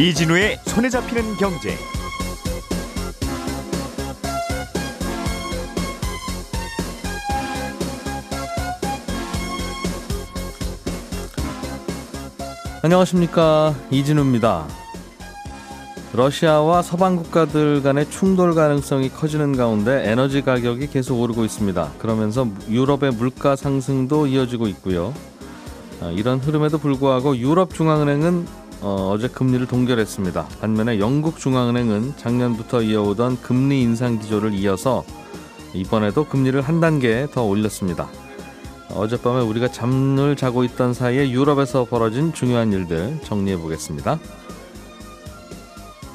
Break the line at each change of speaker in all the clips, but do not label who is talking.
이진우의 손에 잡히는 경제.
안녕하십니까 이진우입니다. 러시아와 서방 국가들 간의 충돌 가능성이 커지는 가운데 에너지 가격이 계속 오르고 있습니다. 그러면서 유럽의 물가 상승도 이어지고 있고요. 아, 이런 흐름에도 불구하고 유럽 중앙은행은 어, 제 금리를 동결했습니다. 반면에 영국 중앙은행은 작년부터 이어오던 금리 인상 기조를 이어서 이번에도 금리를 한 단계 더 올렸습니다. 어젯밤에 우리가 잠을 자고 있던 사이에 유럽에서 벌어진 중요한 일들 정리해 보겠습니다.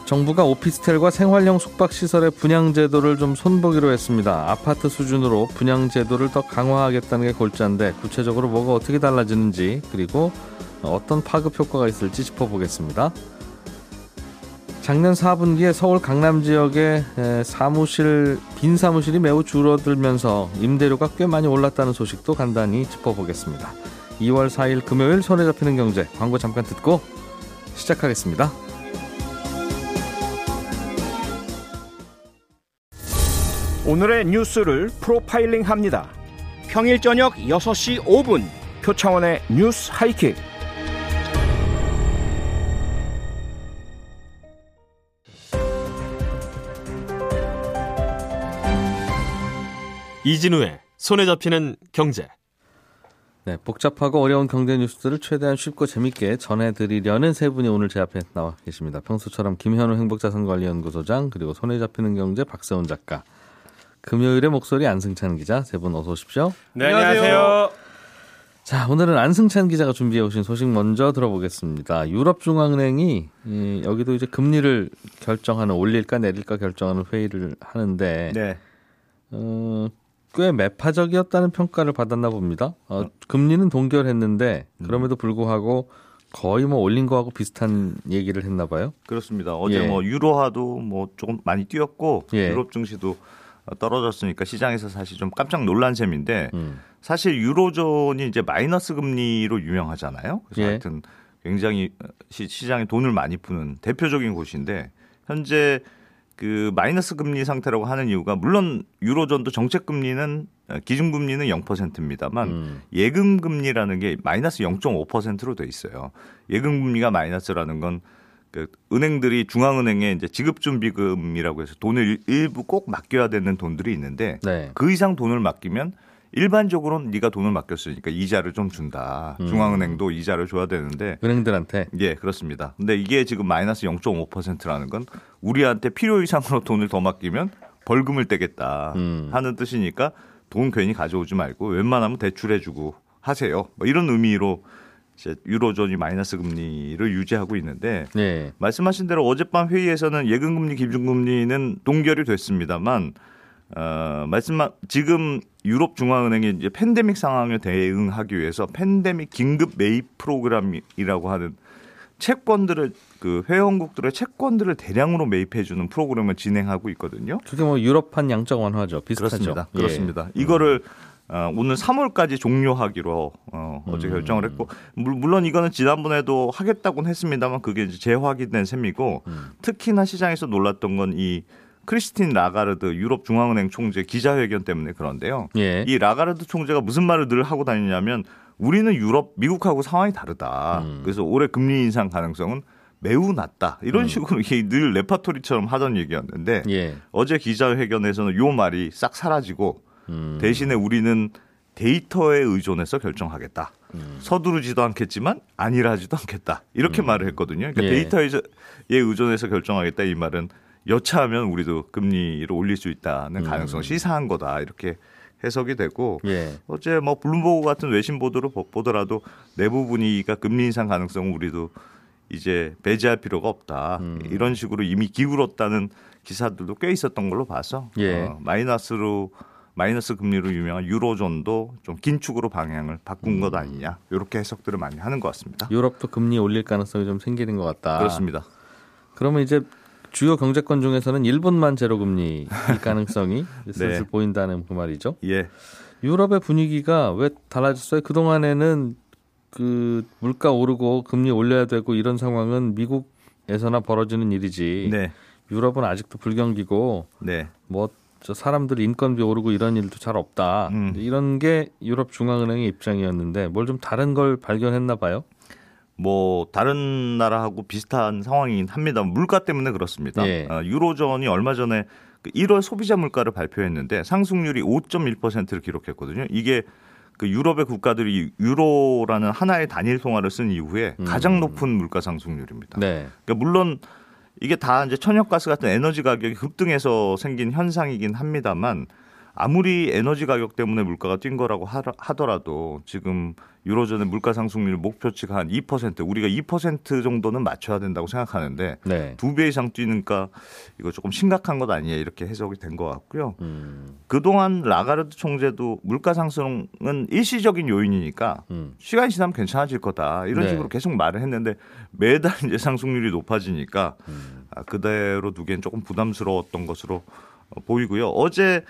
정부가 오피스텔과 생활형 숙박시설의 분양제도를 좀 손보기로 했습니다. 아파트 수준으로 분양제도를 더 강화하겠다는 게 골자인데 구체적으로 뭐가 어떻게 달라지는지 그리고 어떤 파급 효과가 있을지 짚어보겠습니다. 작년 4분기에 서울 강남 지역의 사무실 빈 사무실이 매우 줄어들면서 임대료가 꽤 많이 올랐다는 소식도 간단히 짚어보겠습니다. 2월 4일 금요일 손에 잡히는 경제 광고 잠깐 듣고 시작하겠습니다.
오늘의 뉴스를 프로파일링 합니다. 평일 저녁 6시 5분 표창원의 뉴스 하이킥.
이진우의 손에 잡히는 경제.
네, 복잡하고 어려운 경제 뉴스들을 최대한 쉽고 재밌게 전해드리려는 세 분이 오늘 제 앞에 나와 계십니다. 평소처럼 김현우 행복자산관리연구소장 그리고 손에 잡히는 경제 박세훈 작가. 금요일에 목소리 안승찬 기자 세 분 어서 오십시오.
네, 안녕하세요.
자, 오늘은 안승찬 기자가 준비해 오신 소식 먼저 들어보겠습니다. 유럽 중앙은행이 이, 여기도 이제 금리를 결정하는 올릴까 내릴까 결정하는 회의를 하는데
네.
어, 꽤 매파적이었다는 평가를 받았나 봅니다. 어, 금리는 동결했는데 그럼에도 불구하고 거의 뭐 올린 거하고 비슷한 얘기를 했나 봐요.
그렇습니다. 어제
예.
뭐 유로화도 뭐 조금 많이 뛰었고
예.
유럽 증시도 떨어졌으니까 시장에서 사실 좀 깜짝 놀란 셈인데
음.
사실 유로존이 이제 마이너스 금리로 유명하잖아요. 그래서
예.
하여튼 굉장히 시, 시장에 돈을 많이 푸는 대표적인 곳인데 현재 그 마이너스 금리 상태라고 하는 이유가 물론 유로존도 정책 금리는 어, 기준 금리는 0%입니다만
음.
예금 금리라는 게 마이너스 0.5%로 돼 있어요. 예금 금리가 마이너스라는 건 그 은행들이 중앙은행에 이제 지급 준비금이라고 해서 돈을 일- 일부 꼭 맡겨야 되는 돈들이 있는데
네.
그 이상 돈을 맡기면 일반적으로는 네가 돈을 맡겼으니까 이자를 좀 준다.
음.
중앙은행도 이자를 줘야 되는데
은행들한테
예, 그렇습니다. 근데 이게 지금 마이너스 0.5%라는 건 우리한테 필요 이상으로 돈을 더 맡기면 벌금을 떼겠다
음.
하는 뜻이니까 돈 괜히 가져오지 말고 웬만하면 대출해주고 하세요. 뭐 이런 의미로 이제 유로존이 마이너스 금리를 유지하고 있는데
네.
말씀하신 대로 어젯밤 회의에서는 예금금리, 기준금리는 동결이 됐습니다만 어, 말씀 지금 유럽 중앙은행이 이제 팬데믹 상황에 대응하기 위해서 팬데믹 긴급 매입 프로그램이라고 하는 채권들을 그 회원국들의 채권들을 대량으로 매입해 주는 프로그램을 진행하고 있거든요.
그게 뭐 유럽판 양적 완화죠. 비슷하죠.
그렇습니다.
예.
그렇습니다. 이거를 어, 오늘 3월까지 종료하기로 어, 어제
음.
결정을 했고 물- 물론 이거는 지난번에도 하겠다고는 했습니다만 그게 이제 재확인된 셈이고
음.
특히나 시장에서 놀랐던 건이 크리스틴 라가르드 유럽 중앙은행 총재 기자회견 때문에 그런데요.
예.
이 라가르드 총재가 무슨 말을 늘 하고 다니냐면 우리는 유럽 미국하고 상황이 다르다.
음.
그래서 올해 금리 인상 가능성은 매우 낮다. 이런 식으로 이게 늘 레파토리처럼 하던 얘기였는데
예.
어제 기자회견에서는 요 말이 싹 사라지고
음.
대신에 우리는 데이터에 의존해서 결정하겠다.
음.
서두르지도 않겠지만 안일하지도 않겠다. 이렇게 말을 했거든요. 그러니까
예.
데이터에 의존해서 결정하겠다 이 말은 여차하면 우리도 금리를 올릴 수 있다는
음.
가능성을 시사한 거다. 이렇게 해석이 되고
예.
어제 뭐 블룸버그 같은 외신 보도를 보- 보더라도 내부 분위기가 금리 인상 가능성은 우리도 이제 배제할 필요가 없다.
음.
이런 식으로 이미 기울었다는 기사들도 꽤 있었던 걸로 봐서
예.
어, 마이너스로 마이너스 금리로 유명한 유로존도 좀 긴축으로 방향을 바꾼
음.
것 아니냐 이렇게 해석들을 많이 하는 것 같습니다.
유럽도 금리 올릴 가능성이 좀 생기는 것 같다.
그렇습니다.
그러면 이제 주요 경제권 중에서는 일본만 제로 금리일 가능성이 슬슬
네.
보인다는 그 말이죠.
예,
유럽의 분위기가 왜 달라졌어요? 그 동안에는 그 물가 오르고 금리 올려야 되고 이런 상황은 미국 유럽에서나 벌어지는 일이지.
네.
유럽은 아직도 불경기고
네.
뭐저 사람들 인건비 오르고 이런 일도 잘 없다.
음.
이런 게 유럽 중앙은행의 입장이었는데 뭘 좀 다른 걸 발견했나 봐요.
뭐 다른 나라하고 비슷한 상황이긴 합니다. 물가 때문에 그렇습니다.
예.
어, 유로존이 얼마 전에 그 1월 소비자 물가를 발표했는데 상승률이 5.1%를 기록했거든요. 이게 그 유럽의 국가들이 유로라는 하나의 단일 통화를 쓴 이후에 가장 높은 물가 상승률입니다.
네.
그러니까 물론 이게 다 이제 천연가스 같은 에너지 가격이 급등해서 생긴 현상이긴 합니다만 아무리 에너지 가격 때문에 물가가 뛴 거라고 하더라도 지금 유로존의 물가 상승률 목표치가 한 2% 우리가 2% 정도는 맞춰야 된다고 생각하는데
네.
두배 이상 뛰니까 이거 조금 심각한 것 아니냐 이렇게 해석이 된 것 같고요.
음.
그동안 라가르드 총재도 물가 상승은 일시적인 요인이니까
음.
시간이 지나면 괜찮아질 거다 이런
네.
식으로 계속 말을 했는데 매달 이제 상승률이 높아지니까
음.
아, 그대로 두기엔 조금 부담스러웠던 것으로 어, 보이고요. 어제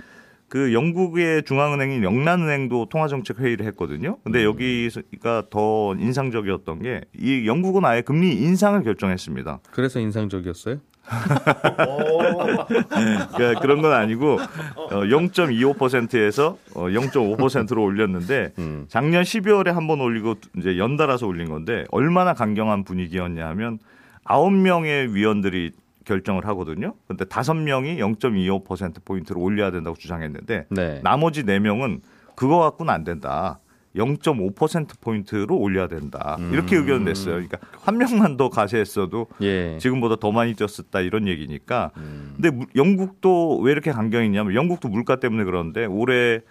그 영국의 중앙은행인 영란은행도 통화정책 회의를 했거든요. 근데
음.
여기가 더 인상적이었던 게 이 영국은 아예 금리 인상을 결정했습니다.
그래서 인상적이었어요.
그러니까 그런 건 아니고 어, 0.25%에서 어, 0.5%로 올렸는데
음.
작년 12월에 한 번 올리고 이제 연달아서 올린 건데 얼마나 강경한 분위기였냐 하면 9명의 위원들이 결정을 하거든요. 근데 5명이 0.25% 포인트를 올려야 된다고 주장했는데
네.
나머지 4명은 그거 갖고는 안 된다. 0.5% 포인트로 올려야 된다. 이렇게
음.
의견을 냈어요. 그러니까 한 명만 더 가세했어도
예.
지금보다 더 많이 뛰었었다 이런 얘기니까.
음.
근데 무- 영국도 왜 이렇게 강경했냐면 영국도 물가 때문에 그러는데 올해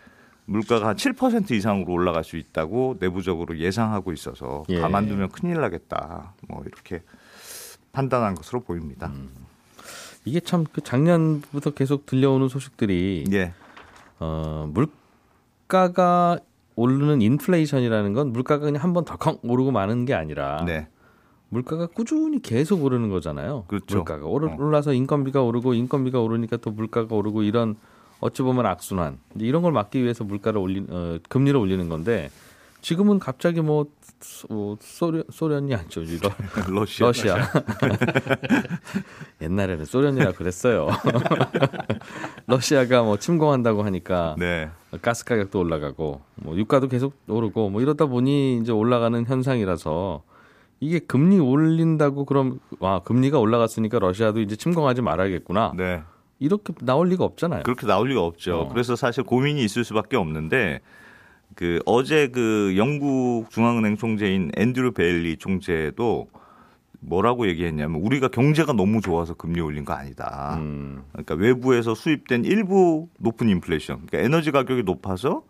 물가가 한 7% 이상으로 올라갈 수 있다고 내부적으로 예상하고 있어서
예.
가만두면 큰일 나겠다. 뭐 이렇게 판단한 것으로 보입니다.
음. 이게 참 그 작년부터 계속 들려오는 소식들이
예.
어, 물가가 오르는 인플레이션이라는 건 물가가 그냥 한 번 덜컹 오르고 마는 게 아니라
네.
물가가 꾸준히 계속 오르는 거잖아요.
그렇죠.
물가가 오르,
어.
올라서 인건비가 오르고 인건비가 오르니까 또 물가가 오르고 이런 어찌 보면 악순환. 이런 걸 막기 위해서 물가를 올린 어, 금리를 올리는 건데 지금은 갑자기 뭐 소, 소련 소련이 아니죠. 이거
러시아.
러시아. 옛날에는 소련이라 그랬어요. 러시아가 뭐 침공한다고 하니까
네.
가스 가격도 올라가고 뭐 유가도 계속 오르고 뭐 이러다 보니 이제 올라가는 현상이라서 이게 금리 올린다고 그럼 와 금리가 올라갔으니까 러시아도 이제 침공하지 말아야겠구나
네.
이렇게 나올 리가 없잖아요.
그렇게 나올 리가 없죠.
어.
그래서 사실 고민이 있을 수밖에 없는데 그 어제 그 영국 중앙은행 총재인 앤드류 베일리 총재도 뭐라고 얘기했냐면 우리가 경제가 너무 좋아서 금리 올린 거 아니다.
음,
그러니까 외부에서 수입된 일부 높은 인플레이션, 그러니까 에너지 가격이 높아서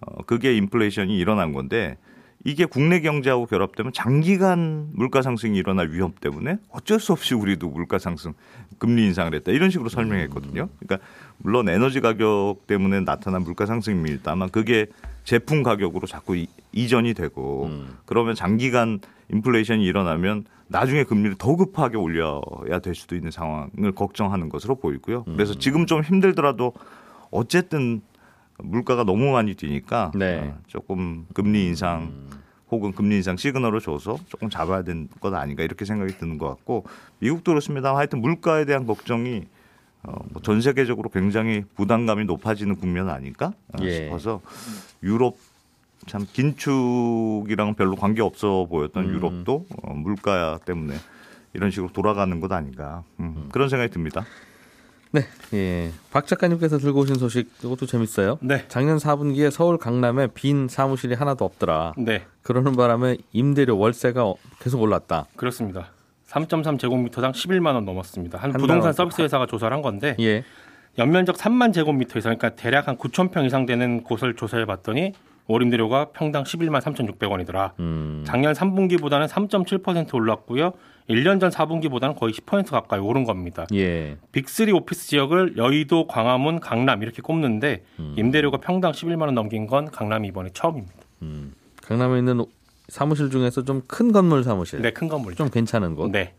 어, 그게 인플레이션이 일어난 건데 이게 국내 경제하고 결합되면 장기간 물가 상승이 일어날 위험 때문에 어쩔 수 없이 우리도 물가 상승, 금리 인상을 했다 이런 식으로 설명했거든요. 그러니까 물론 에너지 가격 때문에 나타난 물가 상승입니다만 그게 제품 가격으로 자꾸 이, 이전이 되고
음.
그러면 장기간 인플레이션이 일어나면 나중에 금리를 더 급하게 올려야 될 수도 있는 상황을 걱정하는 것으로 보이고요. 그래서
음.
지금 좀 힘들더라도 어쨌든 물가가 너무 많이 뛰니까
네.
어, 조금 금리 인상 혹은 금리 인상 시그널을 줘서 조금 잡아야 되는 것 아닌가 이렇게 생각이 드는 것 같고 미국도 그렇습니다. 하여튼 물가에 대한 걱정이 전 세계적으로 굉장히 부담감이 높아지는 국면 아닐까 어,
예.
싶어서 유럽 참 긴축이랑 별로 관계 없어 보였던
음.
유럽도 어, 물가 때문에 이런 식으로 돌아가는 것 아닌가 음, 그런 생각이 듭니다.
네, 예. 박 작가님께서 들고 오신 소식 이것도 재밌어요.
네.
작년 4분기에 서울 강남에 빈 사무실이 하나도 없더라.
네,
그러는 바람에 임대료 월세가 어- 계속 올랐다.
그렇습니다. 3.3 제곱미터당 11만 원 넘었습니다.
한한
부동산
달
서비스 회사가 조사를 한 건데
예.
연면적 3만 제곱미터 이상, 그러니까 대략 한 9천 평 이상 되는 곳을 조사해 봤더니 월임대료가 평당 11만 3,600원이더라.
음.
작년 3분기보다는 3.7% 올랐고요. 1년 전 4분기보다는 거의 10% 가까이 오른 겁니다.
예.
빅3 오피스 지역을 여의도, 광화문, 강남 이렇게 꼽는데
음.
임대료가 평당 11만 원 넘긴 건 강남이 이번에 처음입니다.
음. 강남에 있는 사무실 중에서 좀 큰 건물 사무실.
네, 큰 건물이죠.
좀 괜찮은 곳.
네.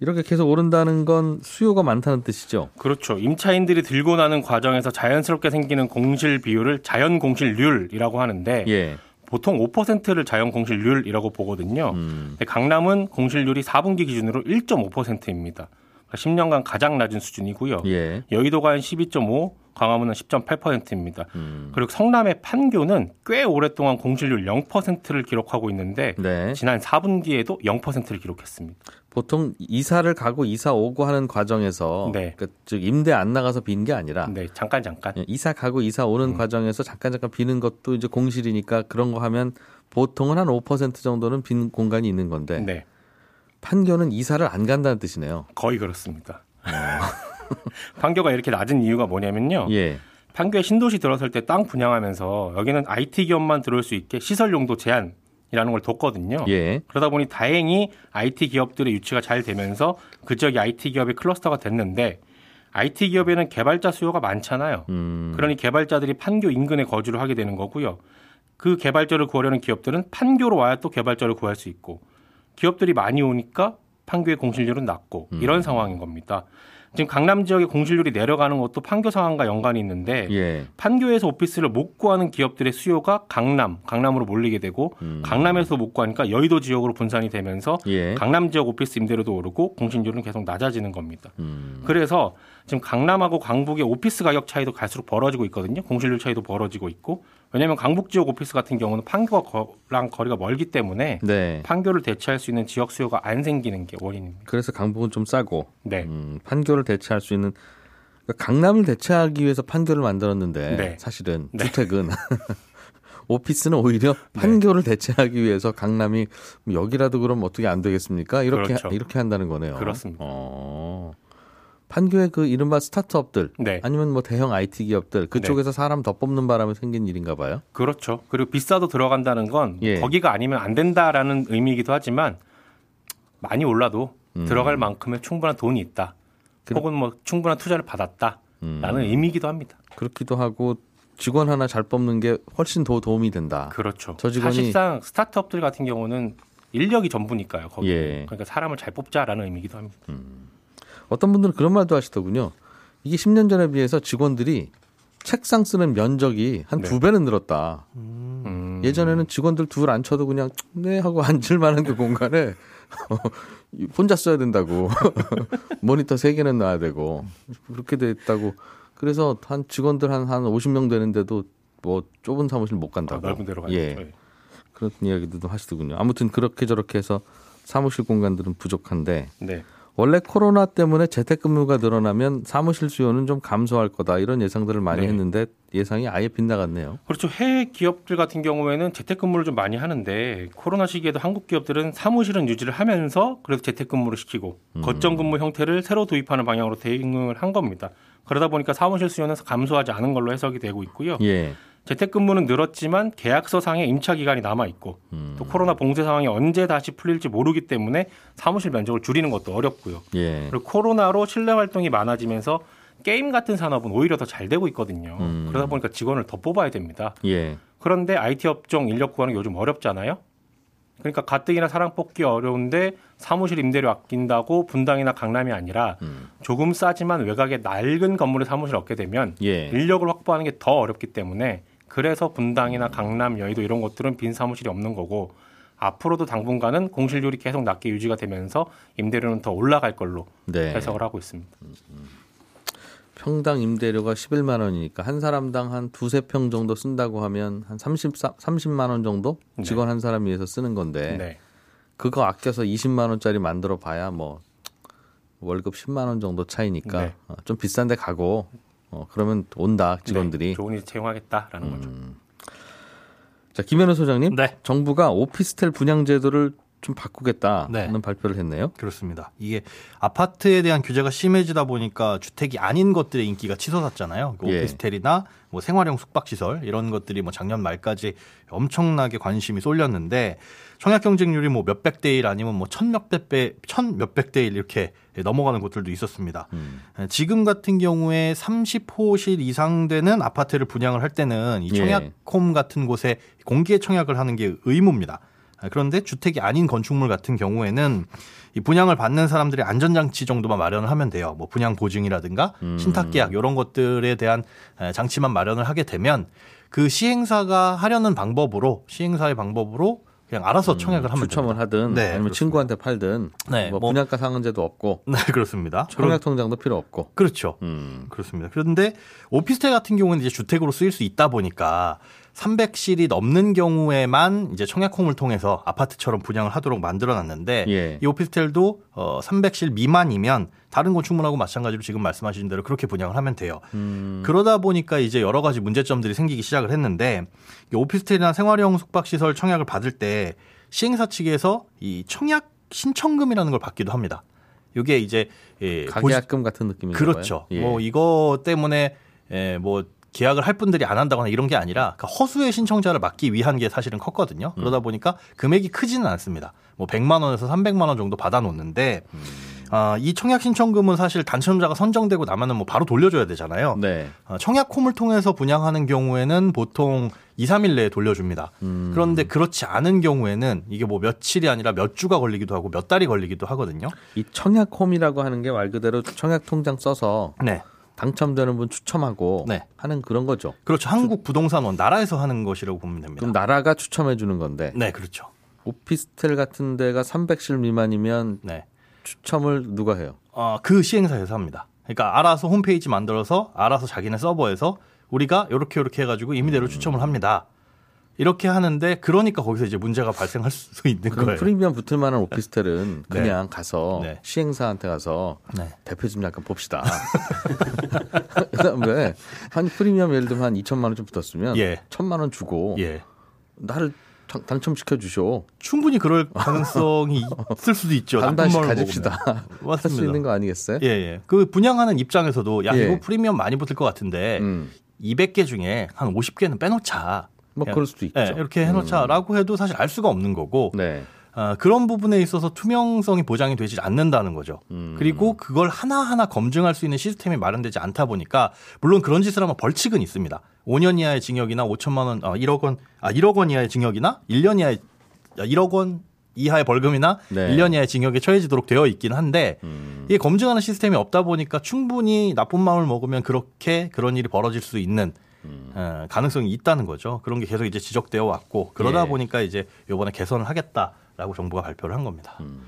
이렇게 계속 오른다는 건 수요가 많다는 뜻이죠.
그렇죠. 임차인들이 들고 나는 과정에서 자연스럽게 생기는 공실 비율을 자연 공실률이라고 하는데
예.
보통 5%를 자연 공실률이라고 보거든요.
음.
강남은 공실률이 4분기 기준으로 1.5%입니다. 10년간 가장 낮은 수준이고요.
예.
여의도가 한 12.5, 광화문은 10.8%입니다.
음.
그리고 성남의 판교는 꽤 오랫동안 공실률 0%를 기록하고 있는데
네.
지난 4분기에도 0%를 기록했습니다.
보통 이사를 가고 이사 오고 하는 과정에서
네.
그즉 임대 안 나가서 빈 게 아니라
네, 잠깐 잠깐.
예, 이사 가고 이사 오는 과정에서 잠깐 잠깐 비는 것도 이제 공실이니까 그런 거 하면 보통은 한 5% 정도는 빈 공간이 있는 건데
네,
판교는 이사를 안 간다는 뜻이네요.
거의 그렇습니다. 판교가 이렇게 낮은 이유가 뭐냐면요.
예.
판교에 신도시 들어설 때 땅 분양하면서 여기는 IT 기업만 들어올 수 있게 시설 용도 제한 이라는 걸 뒀거든요.
예.
그러다 보니 다행히 IT 기업들의 유치가 잘 되면서 그 지역이 IT 기업의 클러스터가 됐는데 IT 기업에는 개발자 수요가 많잖아요.
음.
그러니 개발자들이 판교 인근에 거주를 하게 되는 거고요. 그 개발자를 구하려는 기업들은 판교로 와야 또 개발자를 구할 수 있고 기업들이 많이 오니까 판교의 공실률은 낮고
음.
이런 상황인 겁니다. 지금 강남 지역의 공실률이 내려가는 것도 판교 상황과 연관이 있는데
예.
판교에서 오피스를 못 구하는 기업들의 수요가 강남, 강남으로 몰리게 되고
음.
강남에서 못 구하니까 여의도 지역으로 분산이 되면서
예.
강남 지역 오피스 임대료도 오르고 공실률은 계속 낮아지는 겁니다.
음.
그래서 지금 강남하고 강북의 오피스 가격 차이도 갈수록 벌어지고 있거든요. 공실률 차이도 벌어지고 있고 왜냐하면 강북 지역 오피스 같은 경우는 판교랑 거리가 멀기 때문에
네.
판교를 대체할 수 있는 지역 수요가 안 생기는 게 원인입니다.
그래서 강북은 좀 싸고
네.
음, 판교를 대체할 수 있는 그러니까 강남을 대체하기 위해서 판교를 만들었는데
네.
사실은
네.
주택은 오피스는 오히려 판교를 대체하기 위해서 강남이 뭐 여기라도 그럼 어떻게 안 되겠습니까? 이렇게
그렇죠.
이렇게 한다는 거네요.
그렇습니다.
어. 판교의 그 이른바 스타트업들
네.
아니면 뭐 대형 IT 기업들 그쪽에서 사람 더 뽑는 바람에 생긴 일인가 봐요.
그렇죠. 그리고 비싸도 들어간다는 건
예.
거기가 아니면 안 된다라는 의미이기도 하지만 많이 올라도
음.
들어갈 만큼의 충분한 돈이 있다.
그-
혹은 뭐 충분한 투자를 받았다라는
음.
의미이기도 합니다.
그렇기도 하고 직원 하나 잘 뽑는 게 훨씬 더 도움이 된다.
그렇죠.
저 직원이-
사실상 스타트업들 같은 경우는 인력이 전부니까요. 거기.
예.
그러니까 사람을 잘 뽑자라는 의미이기도 합니다.
어떤 분들은 그런 말도 하시더군요. 이게 10년 전에 비해서 직원들이 책상 쓰는 면적이 한
네.
두 배는 늘었다.
음.
예전에는 직원들 둘 앉혀도 그냥 네 하고 앉을 만한 그 공간에 혼자 써야 된다고 모니터 세 개는 놔야 되고 그렇게 됐다고 그래서 한 직원들 한한 50명 되는데도 뭐 좁은 사무실 못
아,
간다고
넓은 데로 가요.
예
네.
그런 이야기도 하시더군요. 아무튼 그렇게 저렇게 해서 사무실 공간들은 부족한데
네.
원래 코로나 때문에 재택근무가 늘어나면 사무실 수요는 좀 감소할 거다 이런 예상들을 많이
네.
했는데 예상이 아예 빗나갔네요.
그렇죠. 해외 기업들 같은 경우에는 재택근무를 좀 많이 하는데 코로나 시기에도 한국 기업들은 사무실은 유지를 하면서 그래도 재택근무를 시키고
음.
거점근무 형태를 새로 도입하는 방향으로 대응을 한 겁니다. 그러다 보니까 사무실 수요는 감소하지 않은 걸로 해석이 되고 있고요.
예.
재택근무는 늘었지만 계약서상의 임차 기간이 남아 있고
음.
또 코로나 봉쇄 상황이 언제 다시 풀릴지 모르기 때문에 사무실 면적을 줄이는 것도 어렵고요.
예.
그리고 코로나로 실내 활동이 많아지면서 게임 같은 산업은 오히려 더 잘 되고 있거든요.
음.
그러다 보니까 직원을 더 뽑아야 됩니다.
예.
그런데 IT 업종 인력 구하는 게 요즘 어렵잖아요. 그러니까 가뜩이나 사람 뽑기 어려운데 사무실 임대료 아낀다고 분당이나 강남이 아니라
음.
조금 싸지만 외곽에 낡은 건물에 사무실 얻게 되면
예.
인력을 확보하는 게 더 어렵기 때문에 그래서 분당이나 강남, 여의도 이런 곳들은 빈 사무실이 없는 거고 앞으로도 당분간은 공실률이 계속 낮게 유지가 되면서 임대료는 더 올라갈 걸로
네.
해석을 하고 있습니다.
평당 임대료가 11만 원이니까 한 사람당 한 두세 평 정도 쓴다고 하면 한 30, 30만 원 정도
네.
직원 한 사람 위해서 쓰는 건데
네.
그거 아껴서 20만 원짜리 만들어 봐야 뭐 월급 10만 원 정도 차이니까
네.
어, 좀 비싼데 가고 어, 그러면 온다 직원들이.
네, 좋은 일 채용하겠다라는 거죠.
자 김현우 소장님,
네.
정부가 오피스텔 분양 제도를 좀 바꾸겠다는
네.
발표를 했네요.
그렇습니다. 이게 아파트에 대한 규제가 심해지다 보니까 주택이 아닌 것들의 인기가 치솟았잖아요. 그
예.
오피스텔이나 뭐 생활형 숙박시설 이런 것들이 뭐 작년 말까지 엄청나게 관심이 쏠렸는데 청약 경쟁률이 뭐 몇백 대 일 아니면 뭐 천 몇백 배, 천 몇백 대 일 이렇게 넘어가는 곳들도 있었습니다.
음.
지금 같은 경우에 30호실 이상 되는 아파트를 분양을 할 때는 이
예.
청약홈 같은 곳에 공개 청약을 하는 게 의무입니다. 아, 그런데 주택이 아닌 건축물 같은 경우에는 이 분양을 받는 사람들이 안전장치 정도만 마련을 하면 돼요. 뭐 분양 보증이라든가
음.
신탁계약 이런 것들에 대한 에, 장치만 마련을 하게 되면 그 시행사가 하려는 방법으로 시행사의 방법으로 그냥 알아서 청약을 하면
음, 추첨을
됩니다.
하든
네,
아니면
그렇습니다.
친구한테 팔든
네,
뭐
뭐-
분양가 상한제도 없고
네, 그렇습니다.
청약 통장도 필요 없고.
그렇죠.
음.
그렇습니다. 그런데 오피스텔 같은 경우는 이제 주택으로 쓰일 수 있다 보니까 300실이 넘는 경우에만 이제 청약홈을 통해서 아파트처럼 분양을 하도록 만들어 놨는데
예.
이 오피스텔도 어 300실 미만이면 다른 건축물하고 마찬가지로 지금 말씀하신 대로 그렇게 분양을 하면 돼요.
음.
그러다 보니까 이제 여러 가지 문제점들이 생기기 시작을 했는데 이 오피스텔이나 생활형 숙박시설 청약을 받을 때 시행사 측에서 이 청약 신청금이라는 걸 받기도 합니다. 이게 이제 예, 보시-
가계약금 같은 느낌인가요?
그렇죠.
예.
뭐 이거 때문에 에, 뭐 계약을 할 분들이 안 한다거나 이런 게 아니라 그 허수의 신청자를 막기 위한 게 사실은 컸거든요.
음.
그러다 보니까 금액이 크지는 않습니다. 뭐 100만 원에서 300만 원 정도 받아 놓는데
음.
아, 이 청약 신청금은 사실 당첨자가 선정되고 나면은 뭐 바로 돌려줘야 되잖아요.
네.
어, 청약홈을 통해서 분양하는 경우에는 보통 2, 3일 내에 돌려줍니다.
음.
그런데 그렇지 않은 경우에는 이게 뭐 며칠이 아니라 몇 주가 걸리기도 하고 몇 달이 걸리기도 하거든요.
이 청약홈이라고 하는 게 말 그대로 청약 통장 써서
네.
당첨되는 분 추첨하고
네.
하는 그런 거죠.
그렇죠. 한국 부동산원 나라에서 하는 것이라고 보면 됩니다.
그럼 나라가 추첨해 주는 건데
네, 그렇죠.
오피스텔 같은 데가 300실 미만이면
네.
추첨을 누가 해요?
어, 그 시행사에서 합니다. 그러니까 알아서 홈페이지 만들어서 알아서 자기네 서버에서 우리가 이렇게 이렇게 해가지고 임의대로 추첨을 합니다. 이렇게 하는데 그러니까 거기서 이제 문제가 발생할 수 있는 거예요.
프리미엄 붙을 만한 오피스텔은
네.
그냥 가서
네.
시행사한테 가서
네.
대표 좀 약간 봅시다. 그다음에 한 프리미엄 예를 들면 한 2천만 원 좀 붙었으면
예.
천만 원 주고
예.
나를 당- 당첨시켜 주쇼.
충분히 그럴 가능성이 있을 수도 있죠.
반
나쁜
반씩
마음을
가집시다.
먹으면.
할수
맞습니다.
있는 거 아니겠어요?
예, 예. 그 분양하는 입장에서도 야,
예.
이거 프리미엄 많이 붙을 것 같은데
음.
200개 중에 한 50개는 빼놓자.
뭐
그냥,
그럴 수도 있죠.
예, 이렇게 해놓자라고 해도 사실 알 수가 없는 거고
네.
아, 그런 부분에 있어서 투명성이 보장이 되지 않는다는 거죠.
음.
그리고 그걸 하나하나 검증할 수 있는 시스템이 마련되지 않다 보니까 물론 그런 짓을 하면 벌칙은 있습니다. 5년 이하의 징역이나 5천만 원, 아, 1억 원, 아, 1억 원 이하의 징역이나 1년 이하의 아, 1억 원 이하의 벌금이나
네.
1년 이하의 징역에 처해지도록 되어 있긴 한데
음.
이게 검증하는 시스템이 없다 보니까 충분히 나쁜 마음을 먹으면 그렇게 그런 일이 벌어질 수 있는
음.
어, 가능성이 있다는 거죠. 그런 게 계속 이제 지적되어 왔고 그러다
예.
보니까 이제 이번에 개선을 하겠다라고 정부가 발표를 한 겁니다.
음.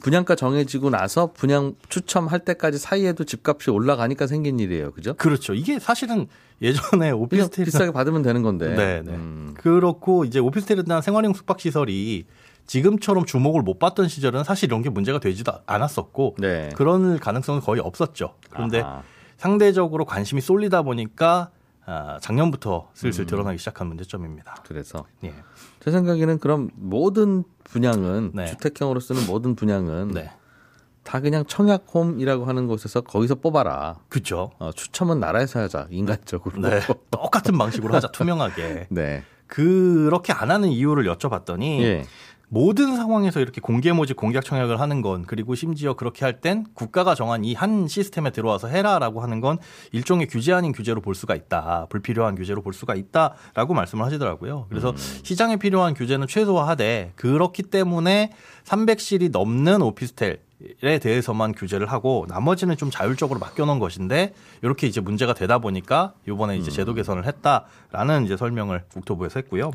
분양가 정해지고 나서 분양 추첨할 때까지 사이에도 집값이 올라가니까 생긴 일이에요. 그죠?
그렇죠. 이게 사실은 예전에 오피스텔
비싸게 받으면 되는 건데.
네, 네.
음.
그렇고 이제 오피스텔이나 생활형 숙박 시설이 지금처럼 주목을 못 받던 시절은 사실 이런 게 문제가 되지도 않았었고
네.
그런 가능성은 거의 없었죠. 그런데
아하.
상대적으로 관심이 쏠리다 보니까 아, 작년부터 슬슬
음.
드러나기 시작한 문제점입니다.
그래서
예.
제 생각에는 그럼 모든 분양은
네.
주택형으로 쓰는 모든 분양은
네.
다 그냥 청약홈이라고 하는 곳에서 거기서 뽑아라.
그렇죠.
어, 추첨은 나라에서 하자 인간적으로.
네. 똑같은 방식으로 하자 투명하게.
네.
그렇게 안 하는 이유를 여쭤봤더니
예.
모든 상황에서 이렇게 공개 모집 공약 청약을 하는 건 그리고 심지어 그렇게 할 땐 국가가 정한 이 한 시스템에 들어와서 해라라고 하는 건 일종의 규제 아닌 규제로 볼 수가 있다. 불필요한 규제로 볼 수가 있다라고 말씀을 하시더라고요. 그래서 시장에 필요한 규제는 최소화하되 그렇기 때문에 300실이 넘는 오피스텔 에 대해서만 규제를 하고 나머지는 좀 자율적으로 맡겨놓은 것인데 이렇게 이제 문제가 되다 보니까 이번에 이제 제도 개선을 했다라는 이제 설명을 국토부에서 했고요.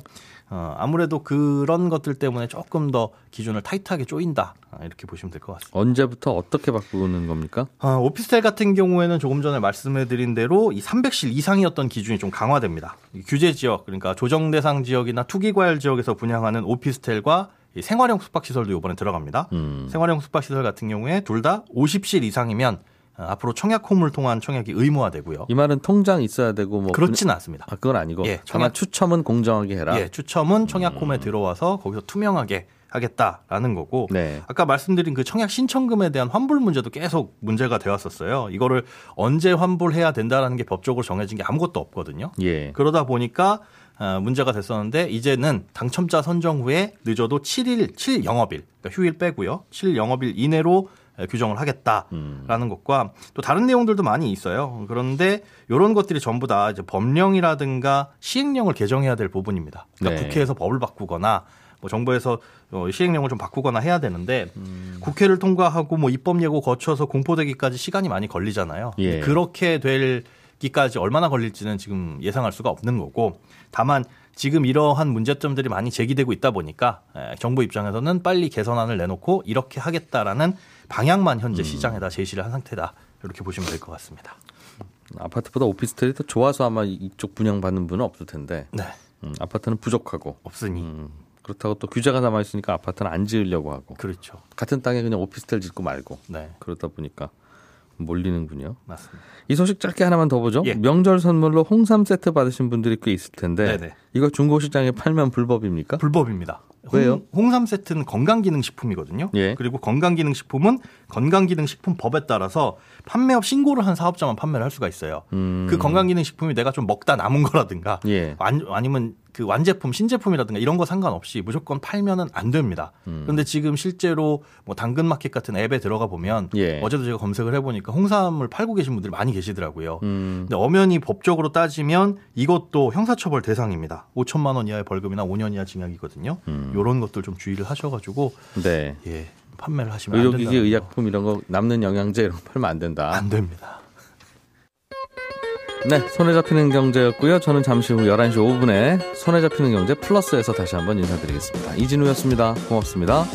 어, 아무래도 그런 것들 때문에 조금 더 기준을 타이트하게 쪼인다 아, 이렇게 보시면 될 것 같습니다.
언제부터 어떻게 바꾸는 겁니까?
어, 오피스텔 같은 경우에는 조금 전에 말씀해드린 대로 이 300실 이상이었던 기준이 좀 강화됩니다. 이 규제 지역 그러니까 조정 대상 지역이나 투기 과열 지역에서 분양하는 오피스텔과 이 생활형 숙박시설도 이번에 들어갑니다.
음.
생활형 숙박시설 같은 경우에 둘 다 50실 이상이면 어, 앞으로 청약홈을 통한 청약이 의무화되고요.
이 말은 통장 있어야 되고 뭐
그렇지는 않습니다.
아, 그건 아니고
예,
다만
청약-
추첨은 공정하게 해라.
예, 추첨은 청약홈에 들어와서 거기서 투명하게 하겠다라는 거고
네.
아까 말씀드린 그 청약 신청금에 대한 환불 문제도 계속 문제가 되었었어요. 이거를 언제 환불해야 된다라는 게 법적으로 정해진 게 아무것도 없거든요.
예.
그러다 보니까 어, 문제가 됐었는데 이제는 당첨자 선정 후에 늦어도 7일, 7 영업일, 그러니까 휴일 빼고요. 7 영업일 이내로 에, 규정을 하겠다라는 것과 또 다른 내용들도 많이 있어요. 그런데 이런 것들이 전부 다 이제 법령이라든가 시행령을 개정해야 될 부분입니다. 그러니까
네.
국회에서 법을 바꾸거나 뭐 정부에서 어, 시행령을 좀 바꾸거나 해야 되는데 국회를 통과하고 뭐 입법 예고 거쳐서 공포되기까지 시간이 많이 걸리잖아요.
예.
그렇게 될 기까지 얼마나 걸릴지는 지금 예상할 수가 없는 거고 다만 지금 이러한 문제점들이 많이 제기되고 있다 보니까 에, 정부 입장에서는 빨리 개선안을 내놓고 이렇게 하겠다라는 방향만 현재 시장에다 제시를 한 상태다 이렇게 보시면 될 것 같습니다.
아파트보다 오피스텔이 더 좋아서 아마 이쪽 분양 받는 분은 없을 텐데
네,
음, 아파트는 부족하고
없으니
음, 그렇다고 또 규제가 남아 있으니까 아파트는 안 지으려고 하고
그렇죠.
같은 땅에 그냥 오피스텔 짓고 말고
네,
그러다 보니까 몰리는군요.
맞습니다.
이 소식 짧게 하나만 더 보죠.
예.
명절 선물로 홍삼 세트 받으신 분들이 꽤 있을 텐데
네네.
이거 중고시장에 팔면 불법입니까?
불법입니다.
왜요?
홍, 삼 세트는 건강기능식품이거든요.
예.
그리고 건강기능식품은 건강기능식품법에 따라서 판매업 신고를 한 사업자만 판매를 할 수가 있어요.
음.
그 건강기능식품이 내가 좀 먹다 남은 거라든가
예.
아니, 아니면 그 완제품, 신제품이라든가 이런 거 상관없이 무조건 팔면은 안 됩니다.
음.
그런데 지금 실제로 뭐 당근마켓 같은 앱에 들어가 보면
예.
어제도 제가 검색을 해보니까 홍삼을 팔고 계신 분들이 많이 계시더라고요.
음.
근데 엄연히 법적으로 따지면 이것도 형사처벌 대상입니다. 5천만 원 이하의 벌금이나 5년 이하 징역이거든요.
음.
이런 것들 좀 주의를 하셔가지고
네.
예 판매를 하시면 안
의료기기,
된다는 거.
의약품 이런 거 남는 영양제 이런 거 팔면 안 된다.
안 됩니다.
네, 손에 잡히는 경제였고요. 저는 잠시 후 11시 5분에 손에 잡히는 경제 플러스에서 다시 한번 인사드리겠습니다. 이진우였습니다. 고맙습니다.